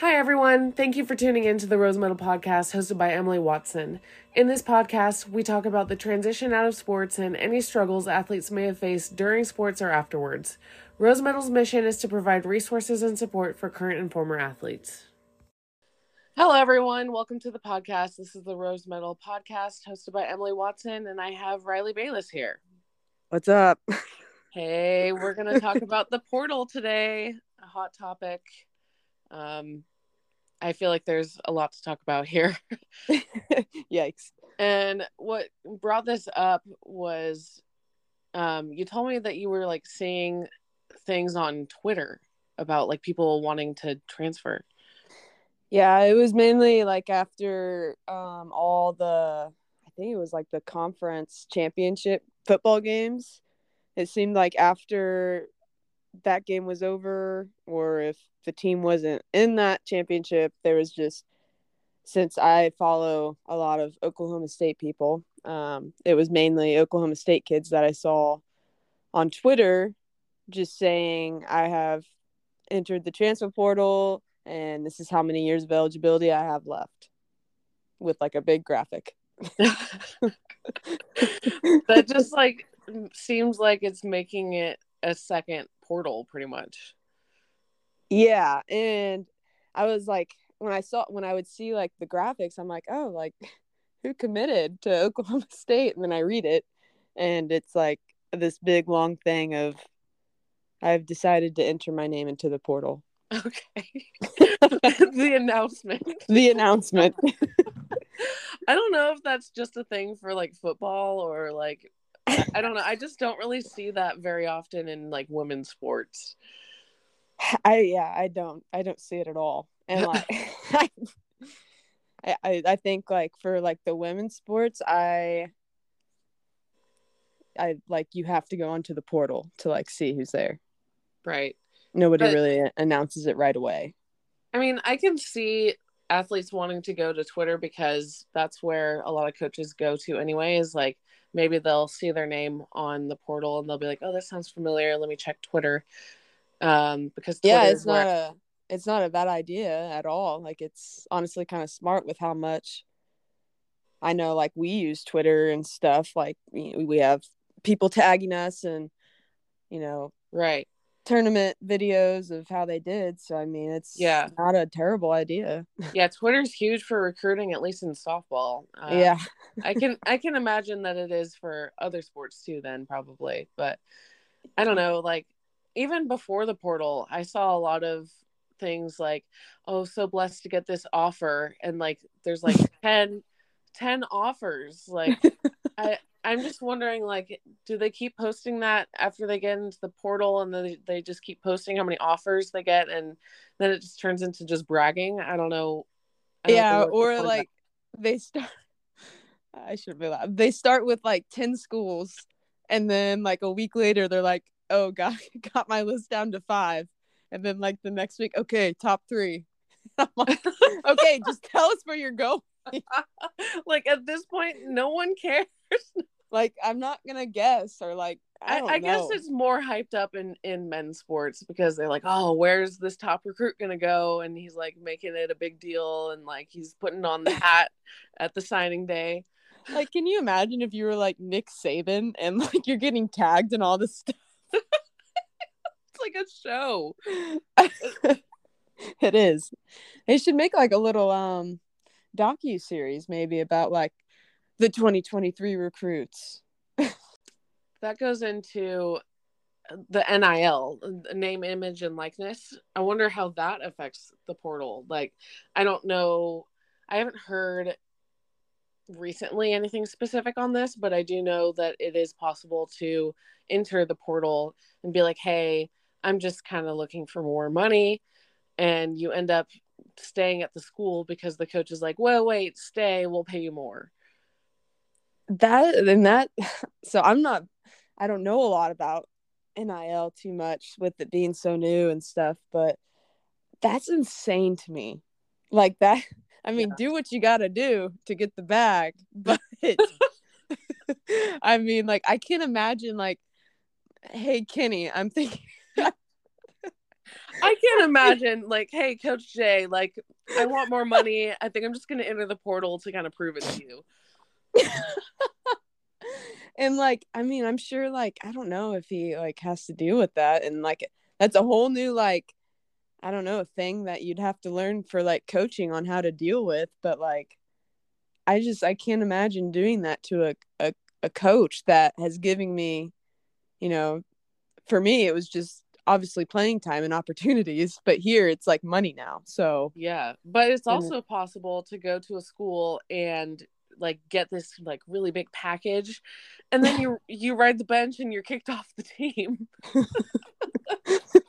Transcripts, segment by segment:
Hi, everyone. Thank you for tuning in to the Rose Medal Podcast hosted by Emily Watson. In this podcast, we talk about the transition out of sports and any struggles athletes may have faced during sports or afterwards. Rose Medal's mission is to provide resources and support for current and former athletes. Hello, everyone. Welcome to the podcast. This is the Rose Medal Podcast hosted by Emily Watson, and I have Rylee Bayless here. What's up? Hey, we're going to talk about the portal today, a hot topic. Um, I feel like there's a lot to talk about here. Yikes. And what brought this up was um, you told me that you were like seeing things on Twitter about like people wanting to transfer. Yeah, it was mainly like after um, all the, I think it was like the conference championship football games it seemed like after that game was over or if the team wasn't in that championship there was just since i follow a lot of oklahoma state people um, it was mainly oklahoma state kids that i saw on twitter just saying i have entered the transfer portal and this is how many years of eligibility i have left with like a big graphic. That just like seems like it's making it a second portal pretty much. Yeah, and I was like when I saw when I would see like the graphics, I'm like, "Oh, like who committed to Oklahoma State?" And then I read it and it's like this big long thing of I've decided to enter my name into the portal. Okay. the announcement. The announcement. I don't know if that's just a thing for like football or like I don't know. I just don't really see that very often in like women's sports. I yeah, I don't I don't see it at all. And like I, I I think like for like the women's sports, I I like you have to go onto the portal to like see who's there. Right. Nobody but, really announces it right away. I mean, I can see athletes wanting to go to Twitter because that's where a lot of coaches go to anyway is like maybe they'll see their name on the portal and they'll be like, "Oh, this sounds familiar. Let me check Twitter." Um, because Twitter yeah, it's not where... a it's not a bad idea at all. Like it's honestly kind of smart with how much I know. Like we use Twitter and stuff. Like we have people tagging us and you know, right tournament videos of how they did. So I mean, it's yeah not a terrible idea. Yeah, Twitter's huge for recruiting, at least in softball. Uh, yeah, I can I can imagine that it is for other sports too. Then probably, but I don't know. Like even before the portal, I saw a lot of things like, "Oh, so blessed to get this offer," and like there's like 10, 10 offers. Like I I'm just wondering, like, do they keep posting that after they get into the portal, and then they, they just keep posting how many offers they get, and then it just turns into just bragging? I don't know. I don't yeah, or like that. they start. I shouldn't be loud. They start with like ten schools, and then like a week later, they're like, "Oh, got got my list down to five. and then like the next week, okay, top three. like, okay, just tell us where you're going. like at this point, no one cares like I'm not gonna guess or like I, I, I guess it's more hyped up in in men's sports because they're like, oh, where's this top recruit gonna go? And he's like making it a big deal and like he's putting on the hat at the signing day. Like, can you imagine if you were like Nick Saban and like you're getting tagged and all this stuff? it's like a show. it is. They should make like a little um docu series maybe about like the 2023 recruits. that goes into the NIL, name, image, and likeness. I wonder how that affects the portal. Like, I don't know. I haven't heard recently anything specific on this, but I do know that it is possible to enter the portal and be like, hey, I'm just kind of looking for more money. And you end up staying at the school because the coach is like, well, wait, stay, we'll pay you more that and that so i'm not i don't know a lot about nil too much with it being so new and stuff but that's insane to me like that i mean yeah. do what you gotta do to get the bag but i mean like i can't imagine like hey kenny i'm thinking I can't imagine like, hey, Coach Jay, like I want more money. I think I'm just gonna enter the portal to kind of prove it to you. and like, I mean, I'm sure like I don't know if he like has to deal with that and like that's a whole new like I don't know, thing that you'd have to learn for like coaching on how to deal with, but like I just I can't imagine doing that to a, a, a coach that has given me, you know, for me it was just obviously playing time and opportunities, but here it's like money now. So yeah, but it's also possible to go to a school and like get this like really big package and then you you ride the bench and you're kicked off the team.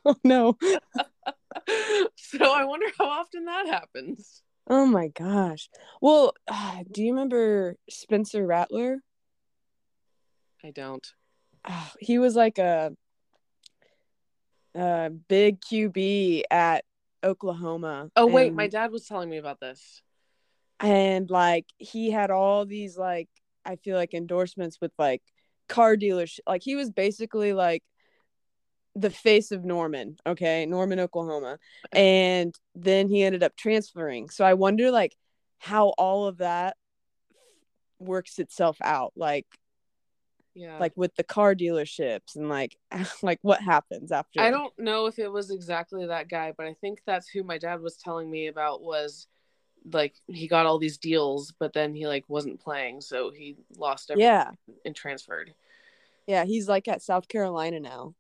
oh no. so I wonder how often that happens. Oh my gosh. Well, uh, do you remember Spencer Rattler? I don't. Oh, he was like a, a big QB at Oklahoma. Oh wait, my dad was telling me about this. And like he had all these like I feel like endorsements with like car dealership. Like he was basically like the face of Norman, okay, Norman, Oklahoma. And then he ended up transferring. So I wonder like how all of that works itself out. Like yeah. Like with the car dealerships and like like what happens after I don't know if it was exactly that guy, but I think that's who my dad was telling me about was like he got all these deals, but then he like wasn't playing, so he lost everything yeah. and transferred. Yeah, he's like at South Carolina now.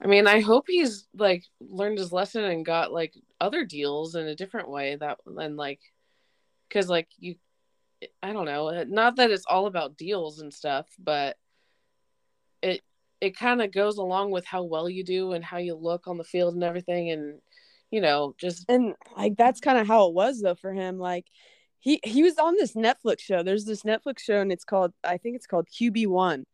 I mean, I hope he's like learned his lesson and got like other deals in a different way that and like cuz like you I don't know, uh, not that it's all about deals and stuff, but it it kind of goes along with how well you do and how you look on the field and everything and you know, just and like that's kind of how it was though for him like he he was on this Netflix show. There's this Netflix show and it's called I think it's called QB1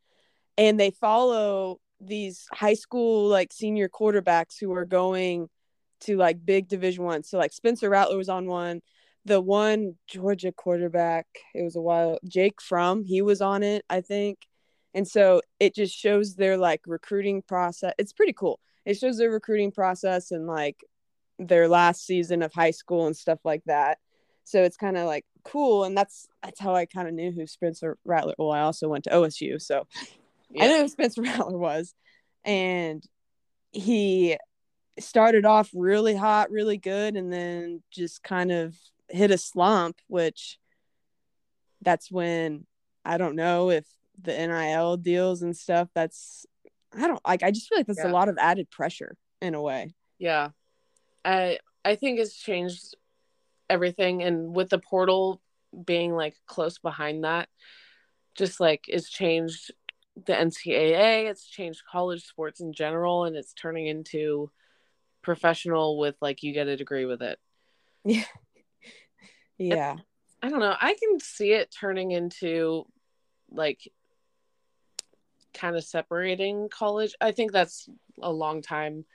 and they follow these high school like senior quarterbacks who are going to like big division one. So like spencer rattler was on one the one georgia quarterback it was a while jake fromm he was on it i think. And so it just shows their like recruiting process it's pretty cool. It shows their recruiting process and like their last season of high school and stuff like that. So it's kind of like cool and that's that's how i kind of knew who spencer rattler well i also went to osu so yeah. I know who Spencer Rattler was, and he started off really hot, really good, and then just kind of hit a slump. Which that's when I don't know if the NIL deals and stuff. That's I don't like. I just feel like that's yeah. a lot of added pressure in a way. Yeah, I I think it's changed everything, and with the portal being like close behind that, just like it's changed the NCAA, it's changed college sports in general, and it's turning into professional with like you get a degree with it. Yeah. Yeah. I don't know. I can see it turning into like kind of separating college. I think that's a long time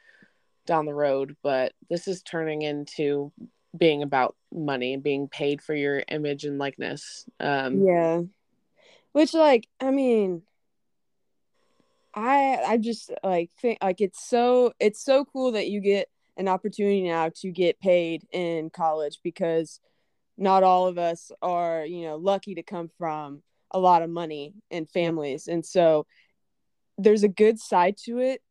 down the road, but this is turning into being about money and being paid for your image and likeness. Um, yeah. Which, like, I mean, I I just like think like it's so it's so cool that you get an opportunity now to get paid in college because not all of us are you know lucky to come from a lot of money and families. And so there's a good side to it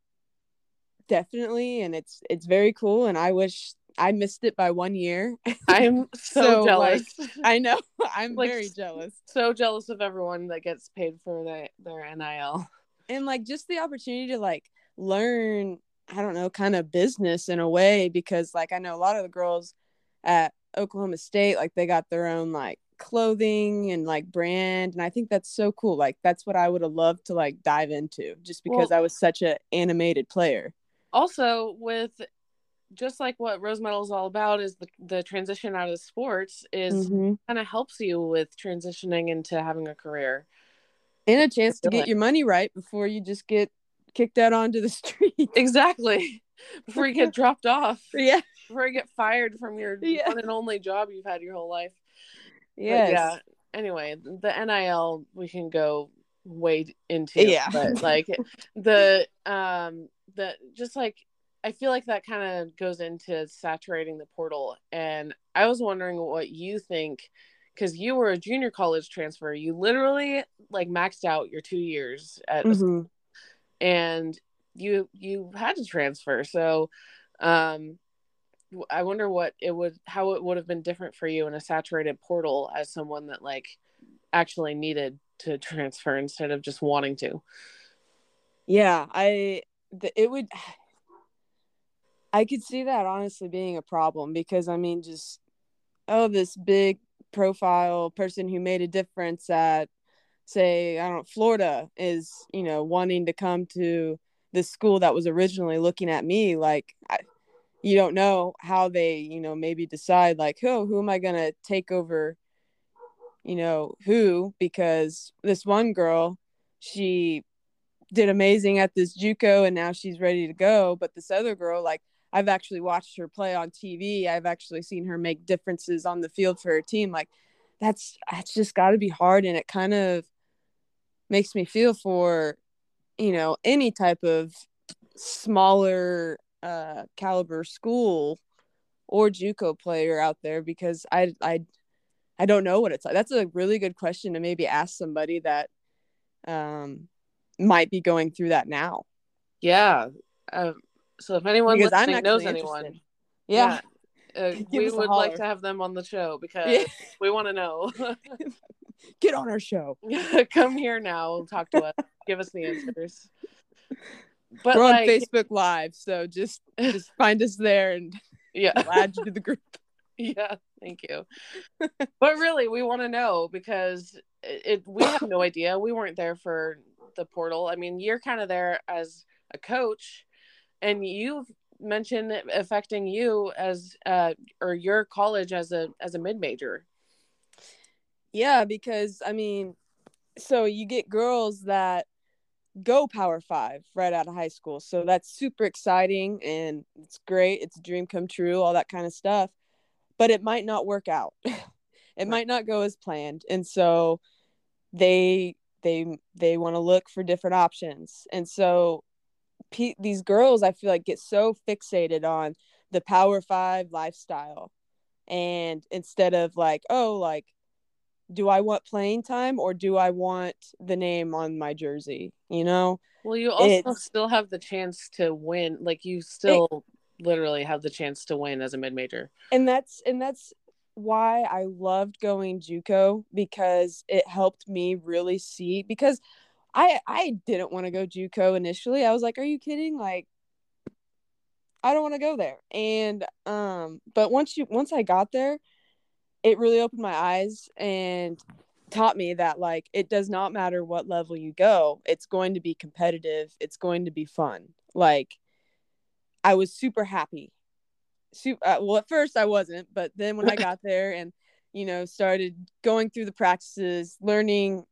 definitely and it's it's very cool and i wish i missed it by one year. I'm so, so jealous. Like, i know i'm like, very jealous. so jealous of everyone that gets paid for their, their nil and like just the opportunity to like learn i don't know kind of business in a way because like i know a lot of the girls at oklahoma state like they got their own like clothing and like brand and i think that's so cool like that's what i would have loved to like dive into just because well, i was such an animated player also with just like what rose medal is all about is the, the transition out of sports is mm-hmm. kind of helps you with transitioning into having a career and a chance to get your money right before you just get kicked out onto the street. Exactly. Before you get dropped off. Yeah. Before you get fired from your yeah. one and only job you've had your whole life. Yes. But yeah. Anyway, the NIL we can go way into. Yeah. But like the um the just like I feel like that kind of goes into saturating the portal. And I was wondering what you think because you were a junior college transfer. You literally like maxed out your two years at mm-hmm. and you you had to transfer. So um I wonder what it would how it would have been different for you in a saturated portal as someone that like actually needed to transfer instead of just wanting to. Yeah, I the, it would I could see that honestly being a problem because I mean just oh this big profile person who made a difference at say I don't Florida is, you know, wanting to come to this school that was originally looking at me like I, you don't know how they, you know, maybe decide like, "Oh, who am I going to take over you know, who because this one girl, she did amazing at this JUCO and now she's ready to go. But this other girl, like I've actually watched her play on TV. I've actually seen her make differences on the field for her team. Like that's that's just got to be hard, and it kind of makes me feel for you know any type of smaller uh caliber school or JUCO player out there because I I I don't know what it's like. That's a really good question to maybe ask somebody that um, might be going through that now. Yeah. Um, so if anyone because listening knows anyone, yeah, yeah uh, we would like to have them on the show because yeah. we want to know. Get on our show. Come here now. Talk to us. Give us the answers. But we're like, on Facebook Live, so just just find us there and yeah, add you to the group. Yeah, thank you. but really, we want to know because it, it, we have no idea. We weren't there for the portal. I mean, you're kind of there as a coach, and you've mentioned it affecting you as uh or your college as a as a mid major. Yeah, because I mean, so you get girls that go power five right out of high school so that's super exciting and it's great it's a dream come true all that kind of stuff but it might not work out. it might not go as planned. And so they they they want to look for different options. And so pe- these girls I feel like get so fixated on the power 5 lifestyle and instead of like oh like do I want playing time or do I want the name on my jersey? You know? Well, you also it's, still have the chance to win. Like you still literally have the chance to win as a mid major. And that's and that's why I loved going JUCO because it helped me really see because I I didn't want to go JUCO initially. I was like, "Are you kidding? Like I don't want to go there." And um but once you once I got there, it really opened my eyes and taught me that like it does not matter what level you go, it's going to be competitive, it's going to be fun. Like I was super happy. Super, uh, well, at first I wasn't, but then when I got there and, you know, started going through the practices, learning,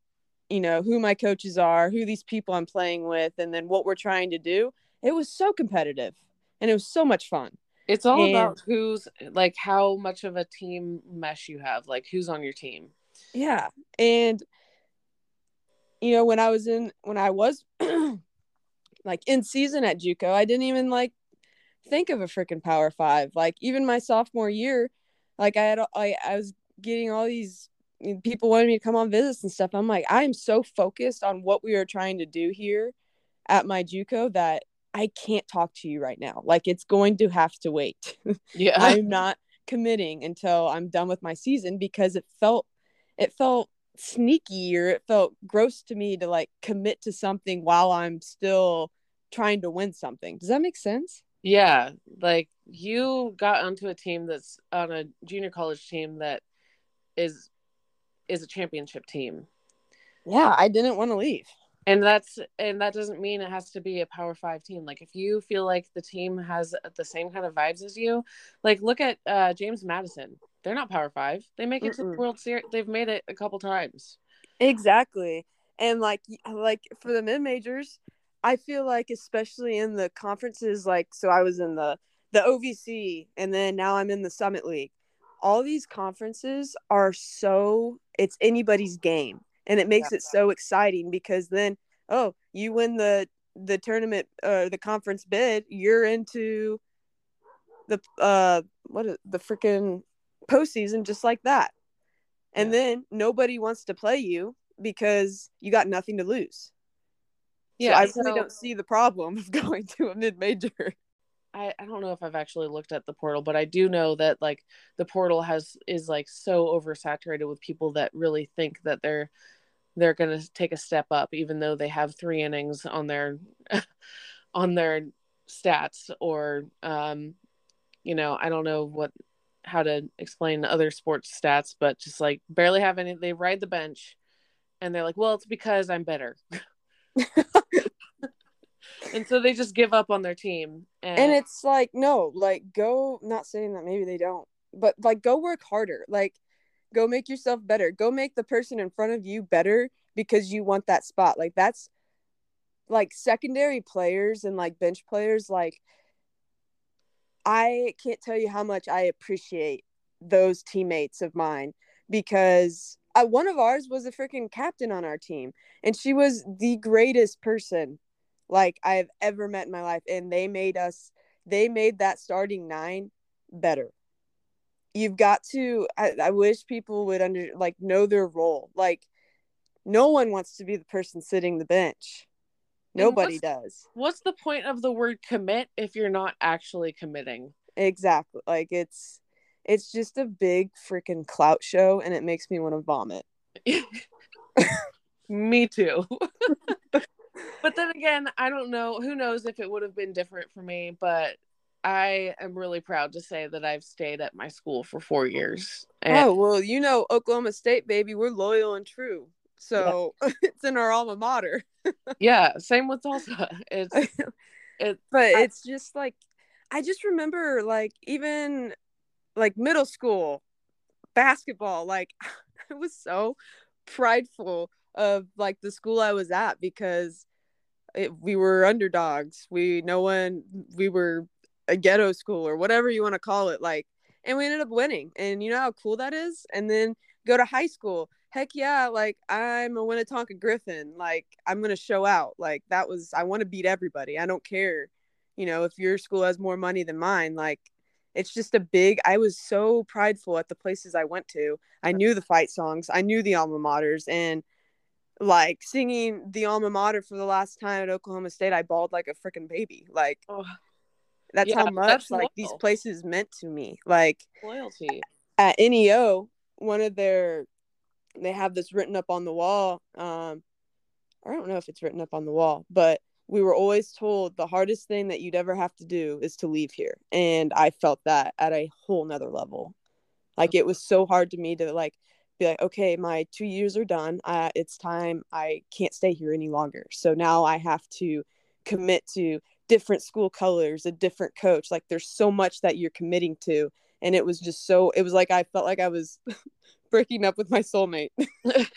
you know, who my coaches are, who these people I'm playing with, and then what we're trying to do, it was so competitive and it was so much fun. It's all and, about who's like how much of a team mesh you have, like who's on your team. Yeah. And, you know, when I was in, when I was like in season at JUCO, I didn't even like think of a freaking power five. Like even my sophomore year, like I had I, I was getting all these people wanted me to come on visits and stuff. I'm like, I am so focused on what we are trying to do here at my JUCO that I can't talk to you right now. Like it's going to have to wait. Yeah. I'm not committing until I'm done with my season because it felt it felt sneaky or it felt gross to me to like commit to something while I'm still trying to win something. Does that make sense? Yeah, like you got onto a team that's on a junior college team that is is a championship team. Yeah, I didn't want to leave. And that's and that doesn't mean it has to be a power 5 team. Like if you feel like the team has the same kind of vibes as you, like look at uh James Madison. They're not power 5. They make it Mm-mm. to the World Series. They've made it a couple times. Exactly. And like like for the mid majors, I feel like especially in the conferences like so I was in the the OVC and then now I'm in the Summit League. All these conferences are so it's anybody's game and it makes yeah. it so exciting because then oh, you win the the tournament uh the conference bid, you're into the uh what is the freaking postseason just like that. And Yeah. then nobody wants to play you because you got nothing to lose. Yeah, so I so- really don't see the problem of going to a mid major. I, I don't know if I've actually looked at the portal, but I do know that like the portal has is like so oversaturated with people that really think that they're they're gonna take a step up, even though they have three innings on their on their stats or um you know, I don't know what how to explain other sports stats, but just like barely have any they ride the bench and they're like, Well, it's because I'm better. and so they just give up on their team and, and it's like no like go not saying that maybe they don't but like go work harder like go make yourself better go make the person in front of you better because you want that spot like that's like secondary players and like bench players like i can't tell you how much i appreciate those teammates of mine because I, one of ours was a freaking captain on our team and she was the greatest person like I've ever met in my life. And they made us, they made that starting nine better. You've got to, I, I wish people would under, like, know their role. Like, no one wants to be the person sitting the bench. Nobody what's- does. what's the point of the word commit if you're not actually committing Exactly. Like, it's, it's just a big freaking clout show and it makes me want to vomit. me too but then again i don't know who knows if it would have been different for me but i am really proud to say that i've stayed at my school for four oh. years and Oh, well, you know, Oklahoma State, baby, we're loyal and true. So it's in our alma mater. yeah same with tulsa it's it but I- it's just like I just remember like even like middle school basketball like I was so prideful of like the school I was at because it, we were underdogs we no one we were a ghetto school or whatever you want to call it like and we ended up winning and you know how cool that is? And then go to high school. Heck yeah like i'm a winnetonka griffin like i'm gonna show out like that was i want to beat everybody i don't care you know if your school has more money than mine like it's just a big i was so prideful at the places i went to. I knew the fight songs i knew the alma maters and like singing the alma mater for the last time at oklahoma state i bawled like a freaking baby like oh, that's Yeah, how much that's like these places meant to me. Like loyalty. at neo one of their they have this written up on the wall um i don't know if it's written up on the wall but we were always told the hardest thing that you'd ever have to do is to leave here. And i felt that at a whole nother level. Like it was so hard to me to like be like okay my two years are done. Uh, it's time. I can't stay here any longer. So now i have to commit to different school colors a different coach like there's so much that you're committing to and it was just so it was like i felt like i was breaking up with my soulmate.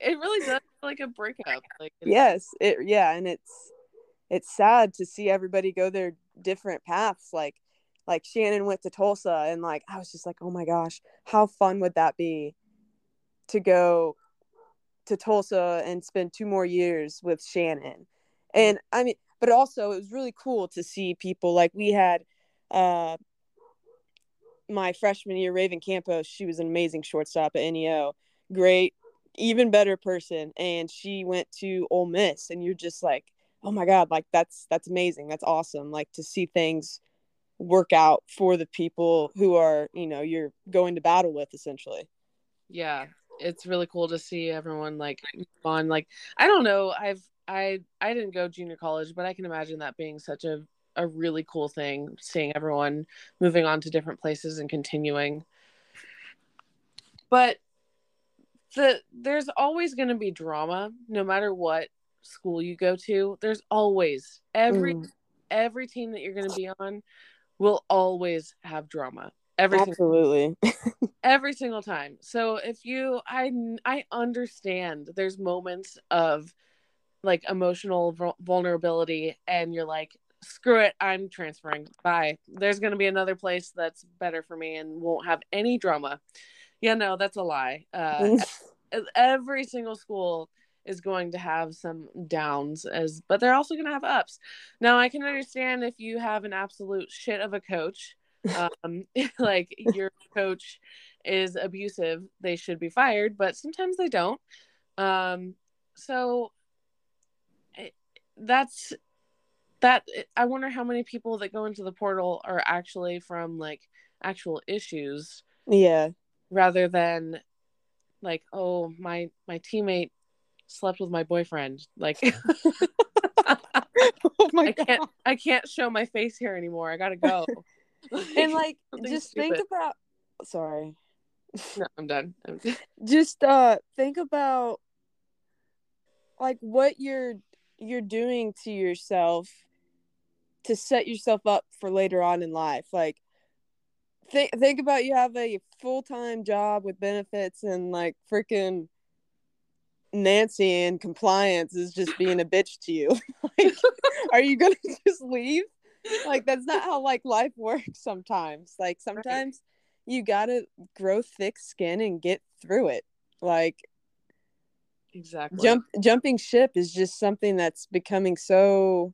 It really does feel like a breakup like yes it yeah and it's it's sad to see everybody go their different paths like like shannon went to tulsa and like i was just like oh my gosh how fun would that be to go to tulsa and spend two more years with shannon? And i mean but also it was really cool to see people like we had uh my freshman year raven campos she was an amazing shortstop at neo great even better person and she went to Ole Miss and you're just like oh my god like that's that's amazing that's awesome like to see things work out for the people who are you know you're going to battle with essentially. Yeah it's really cool to see everyone like on like i don't know i've i i didn't go junior college but i can imagine that being such a a really cool thing seeing everyone moving on to different places and continuing. But the there's always going to be drama no matter what school you go to. There's always every Mm, every team that you're going to be on will always have drama every single absolutely. Every single time. So if you I I understand there's moments of like emotional vul- vulnerability and you're like screw it, I'm transferring. Bye. There's going to be another place that's better for me and won't have any drama. Yeah, no, that's a lie. Uh every single school is going to have some downs as but they're also going to have ups. Now I can understand if you have an absolute shit of a coach um like your coach is abusive, they should be fired, but sometimes they don't. Um so that's that I wonder how many people that go into the portal are actually from like actual issues. Yeah. Rather than like, oh, my my teammate slept with my boyfriend. Like oh my I God. can't I can't show my face here anymore. I gotta go. and like just stupid. think about sorry. No, I'm done. I'm done. Just uh think about like what you're you're doing to yourself to set yourself up for later on in life. Like think think about you have a full time job with benefits and like freaking Nancy and compliance is just being a bitch to you. like, are you gonna just leave? Like that's not how like life works sometimes. Like sometimes right. you gotta grow thick skin and get through it. Like exactly jump jumping ship is just something that's becoming so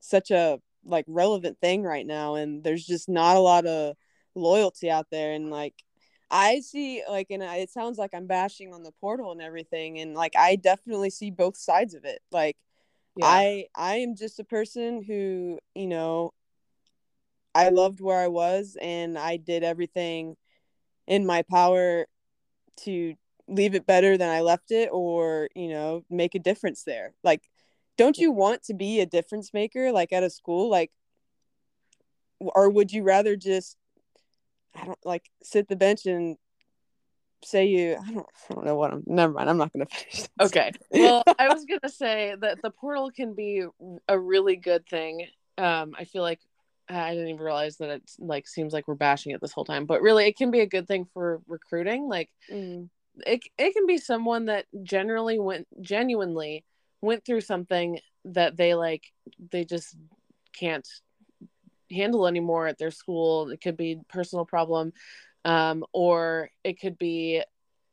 such a like relevant thing right now and there's just not a lot of loyalty out there and like I see like and it sounds like I'm bashing on the portal and everything and like I definitely see both sides of it. Like yeah. I I am just a person who, you know, I loved where I was and I did everything in my power to leave it better than I left it or, you know, make a difference there. Like don't you want to be a difference maker like at a school? Like or would you rather just I don't like sit the bench and say you I don't I don't know what I'm never mind I'm not gonna finish okay. Well I was gonna say that the portal can be a really good thing. Um I feel like I didn't even realize that it like seems like we're bashing it this whole time but really it can be a good thing for recruiting like mm. It, it can be someone that generally went genuinely went through something that they like they just can't handle anymore at their school. It could be personal problem, um, or it could be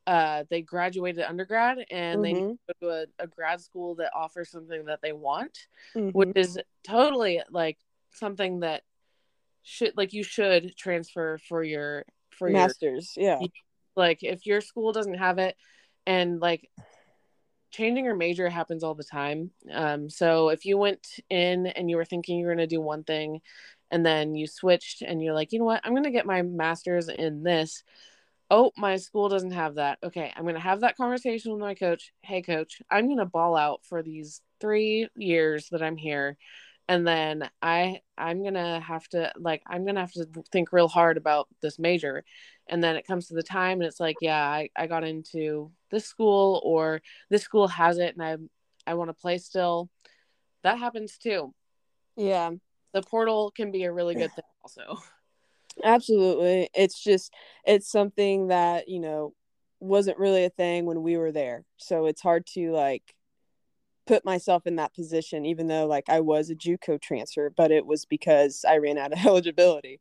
uh, they graduated undergrad and mm-hmm. they go to a, a, grad school that offers something that they want, mm-hmm. which is totally like something that should like you should transfer for your for your masters. Your, yeah, like if your school doesn't have it, and like changing your major happens all the time. Um, so if you went in and you were thinking you were going to do one thing and then you switched and you're like, you know what, I'm going to get my master's in this. Oh, my school doesn't have that. Okay, I'm going to have that conversation with my coach. Hey, coach, I'm going to ball out for these three years that I'm here. And then I I'm gonna have to like I'm gonna have to think real hard about this major. And then it comes to the time and it's like, yeah, I, I got into this school or this school has it and I I want to play still. That happens too. Yeah the portal can be a really good thing also absolutely it's just it's something that you know wasn't really a thing when we were there so it's hard to like put myself in that position even though like i was a juco transfer but it was because i ran out of eligibility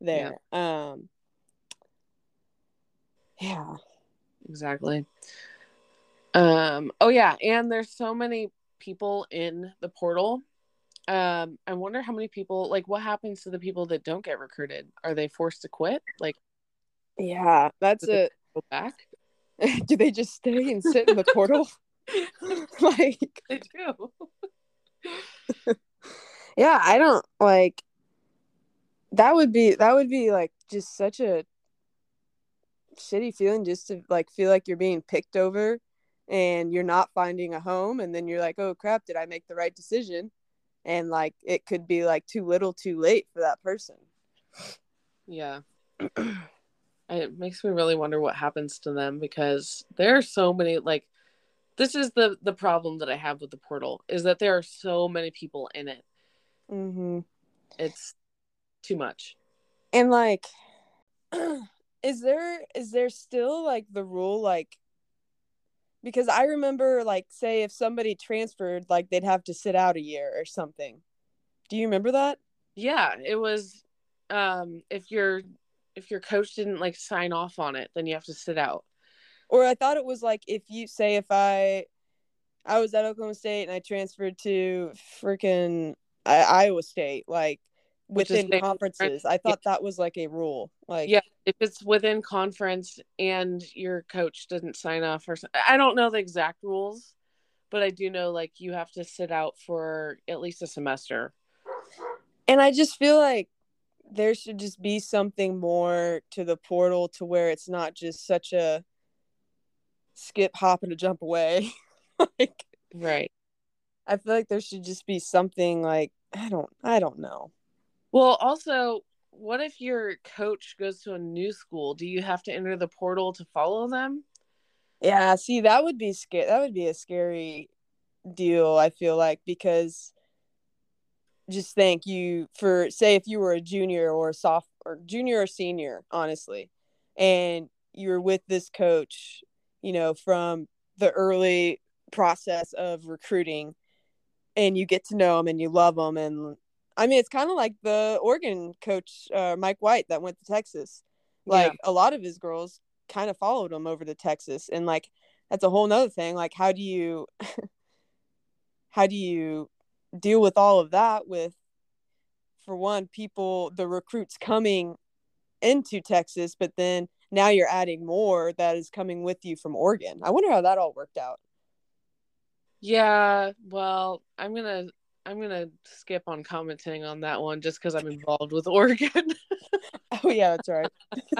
there yeah. um yeah. Exactly. Um oh yeah and there's so many people in the portal. Um i wonder how many people like what happens to the people that don't get recruited? Are they forced to quit? Like yeah that's it go back? Do they just stay and sit in the portal like I do. Yeah i don't like that would be that would be like just such a shitty feeling just to like feel like you're being picked over and you're not finding a home and then you're like oh crap did i make the right decision? And like it could be like too little too late for that person. Yeah. It makes me really wonder what happens to them because there are so many like this is the the problem that i have with the portal is that there are so many people in it mm-hmm. it's too much and like is there is there still like the rule like because I remember like say if somebody transferred like they'd have to sit out a year or something. Do you remember that? Yeah, it was um if your if your coach didn't like sign off on it, then you have to sit out. Or I thought it was like if you say if I I was at Oklahoma State and I transferred to freaking Iowa State, like within conferences. I thought yeah. that was like a rule. Like yeah, if it's within conference and your coach didn't sign off or something. I don't know the exact rules, but I do know like you have to sit out for at least a semester. And I just feel like there should just be something more to the portal to where it's not just such a skip, hop, and a jump away. like right. I feel like there should just be something like I don't I don't know. Well, also, what if your coach goes to a new school? Do you have to enter the portal to follow them? Yeah, see, that would be scary. That would be a scary deal. I feel like because just thank you for say if you were a junior or a soft or junior or senior, honestly, and you're with this coach, you know, from the early process of recruiting, and you get to know them and you love them. and I mean, it's kind of like the Oregon coach, uh, Mike White, that went to Texas. Like yeah. a lot of his girls kind of followed him over to Texas, and like that's a whole nother thing. Like, how do you, how do you deal with all of that? With, for one, people, the recruits coming into Texas, but then now you're adding more that is coming with you from Oregon. I wonder how that all worked out. Yeah, well, I'm gonna I'm gonna skip on commenting on that one just because I'm involved with Oregon. oh yeah, that's right.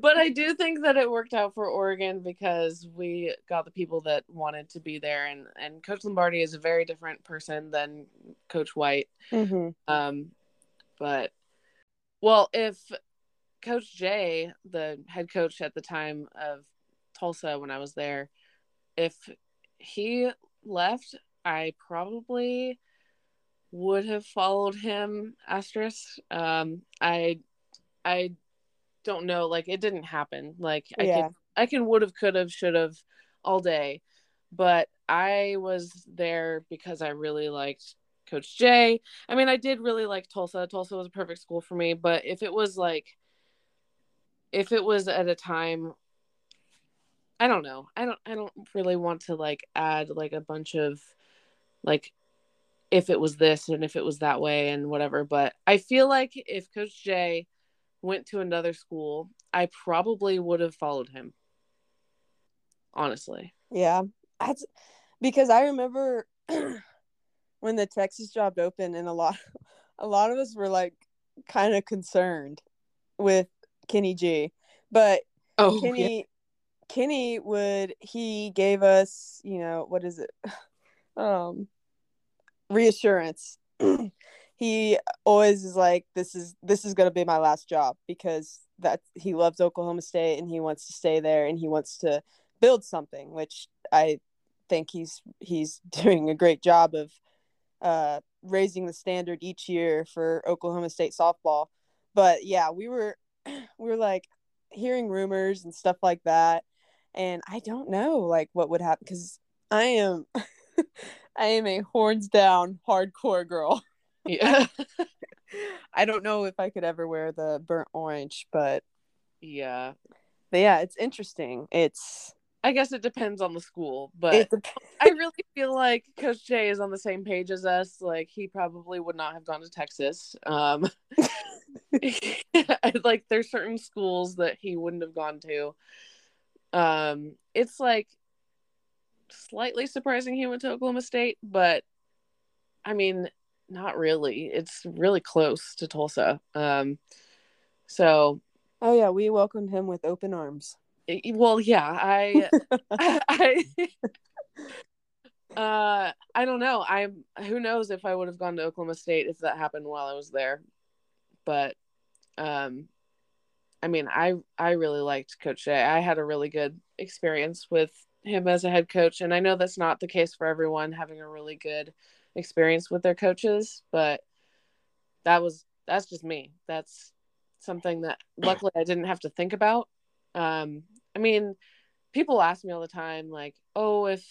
but I do think that it worked out for Oregon because we got the people that wanted to be there, and and Coach Lombardi is a very different person than Coach White. Mm-hmm. Um, but well, if Coach Jay, the head coach at the time of Tulsa when I was there, if he left, I probably would have followed him. Asterisk. Um, I, I don't know. Like it didn't happen. Like I yeah. can, I can, would have, could have, should have, all day. But I was there because I really liked Coach Jay. I mean, I did really like Tulsa. Tulsa was a perfect school for me. But if it was like, if it was at a time I don't know. I don't I don't really want to like add like a bunch of like if it was this and if it was that way and whatever, but I feel like if Coach Jay went to another school, I probably would have followed him. Honestly. Yeah. That's because I remember when the Texas job opened and a lot a lot of us were like kind of concerned with Kenny G. But oh, Kenny yeah. Kenny would he gave us, you know, what is it? Um reassurance. he always is like this is this is going to be my last job because that he loves Oklahoma State and he wants to stay there and he wants to build something, which I think he's he's doing a great job of uh raising the standard each year for Oklahoma State softball. But yeah, we were we were like hearing rumors and stuff like that and I don't know like what would happen because I am I am a horns down hardcore girl. Yeah. I don't know if I could ever wear the burnt orange, but yeah. But yeah, it's interesting. It's I guess it depends on the school, but I really feel like Coach Jay is on the same page as us. Like he probably would not have gone to Texas. Um, like there's certain schools that he wouldn't have gone to. Um, it's like slightly surprising he went to Oklahoma State, but I mean, not really. It's really close to Tulsa. Um, so. Oh yeah, we welcomed him with open arms. Well, yeah, I, I, uh, I don't know. I'm. Who knows if I would have gone to Oklahoma State if that happened while I was there, but, um, I mean, I I really liked Coach Jay. I had a really good experience with him as a head coach, and I know that's not the case for everyone having a really good experience with their coaches, but that was that's just me. That's something that luckily I didn't have to think about. Um, I mean, people ask me all the time, like, "Oh, if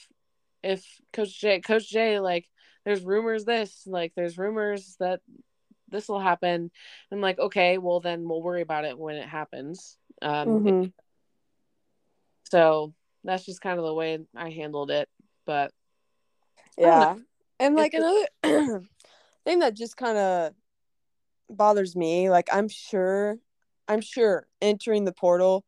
if Coach J, Coach Jay, like, there's rumors this, like, there's rumors that this will happen. I'm like, okay, well then we'll worry about it when it happens. Um, mm-hmm. so that's just kind of the way I handled it. But yeah, and like another thing that just kind of bothers me, like I'm sure, I'm sure entering the portal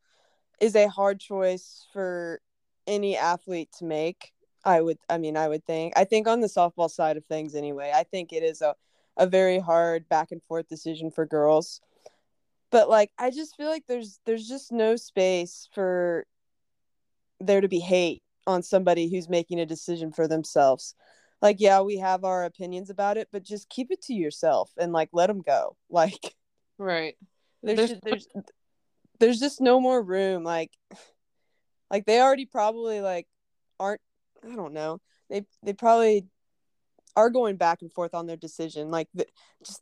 is a hard choice for any athlete to make. I would, I mean, I would think. I think on the softball side of things, anyway, I think it is a a very hard back and forth decision for girls but like i just feel like there's there's just no space for there to be hate on somebody who's making a decision for themselves like yeah we have our opinions about it but just keep it to yourself and like let them go like right there's there's, there's, there's just no more room like like they already probably like aren't i don't know they they probably are going back and forth on their decision. Like, the, just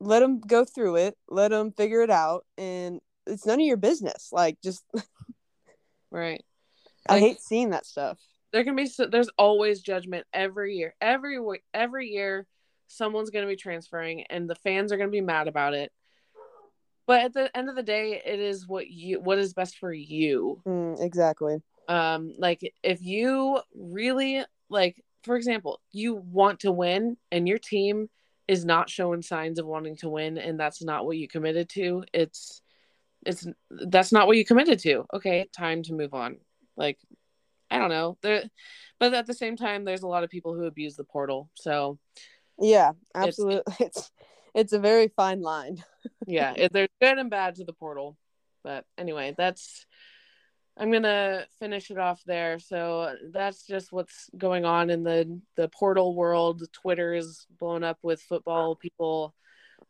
let them go through it, let them figure it out, and it's none of your business. Like, just right. I like, hate seeing that stuff. There can be there's always judgment every year. Every every year, someone's going to be transferring, and the fans are going to be mad about it. But at the end of the day, it is what you what is best for you. Mm, exactly. Um, like if you really like for example, you want to win and your team is not showing signs of wanting to win and that's not what you committed to, it's it's that's not what you committed to. Okay, time to move on. Like I don't know. There but at the same time there's a lot of people who abuse the portal. So Yeah, absolutely. It's it's, it's a very fine line. yeah, it, there's good and bad to the portal. But anyway, that's I'm gonna finish it off there. So that's just what's going on in the the portal world. Twitter is blown up with football people,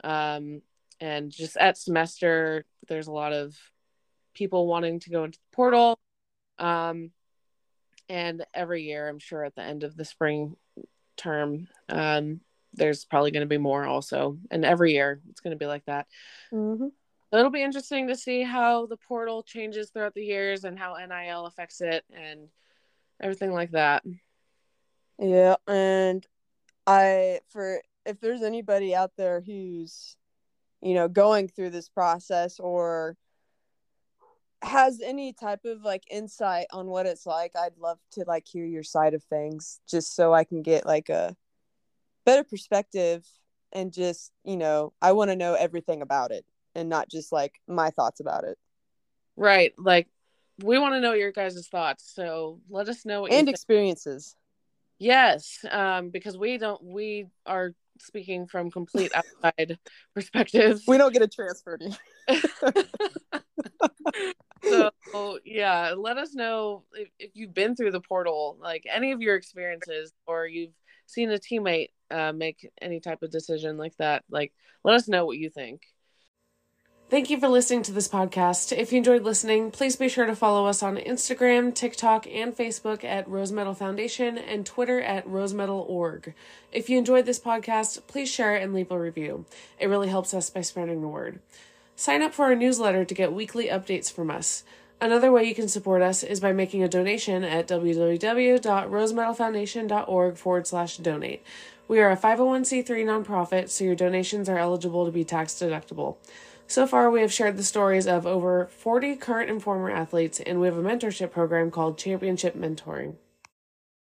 um, and just at semester, there's a lot of people wanting to go into the portal. Um, and every year, I'm sure at the end of the spring term, um, there's probably going to be more also. And every year, it's going to be like that. Mm-hmm it'll be interesting to see how the portal changes throughout the years and how NIL affects it and everything like that. Yeah, and I for if there's anybody out there who's you know going through this process or has any type of like insight on what it's like, I'd love to like hear your side of things just so I can get like a better perspective and just, you know, I want to know everything about it and not just like my thoughts about it. Right. Like we want to know your guys' thoughts. So let us know and experiences. Yes. Um, because we don't we are speaking from complete outside perspective. We don't get a transfer. so yeah, let us know if, if you've been through the portal, like any of your experiences, or you've seen a teammate uh, make any type of decision like that. Like, let us know what you think. Thank you for listening to this podcast. If you enjoyed listening, please be sure to follow us on Instagram, TikTok, and Facebook at Rose Medal Foundation and Twitter at rosemedal.org. If you enjoyed this podcast, please share it and leave a review. It really helps us by spreading the word. Sign up for our newsletter to get weekly updates from us. Another way you can support us is by making a donation at www.rosemedalfoundation.org forward slash donate. We are a 501c3 nonprofit, so your donations are eligible to be tax deductible. So far, we have shared the stories of over 40 current and former athletes, and we have a mentorship program called Championship Mentoring.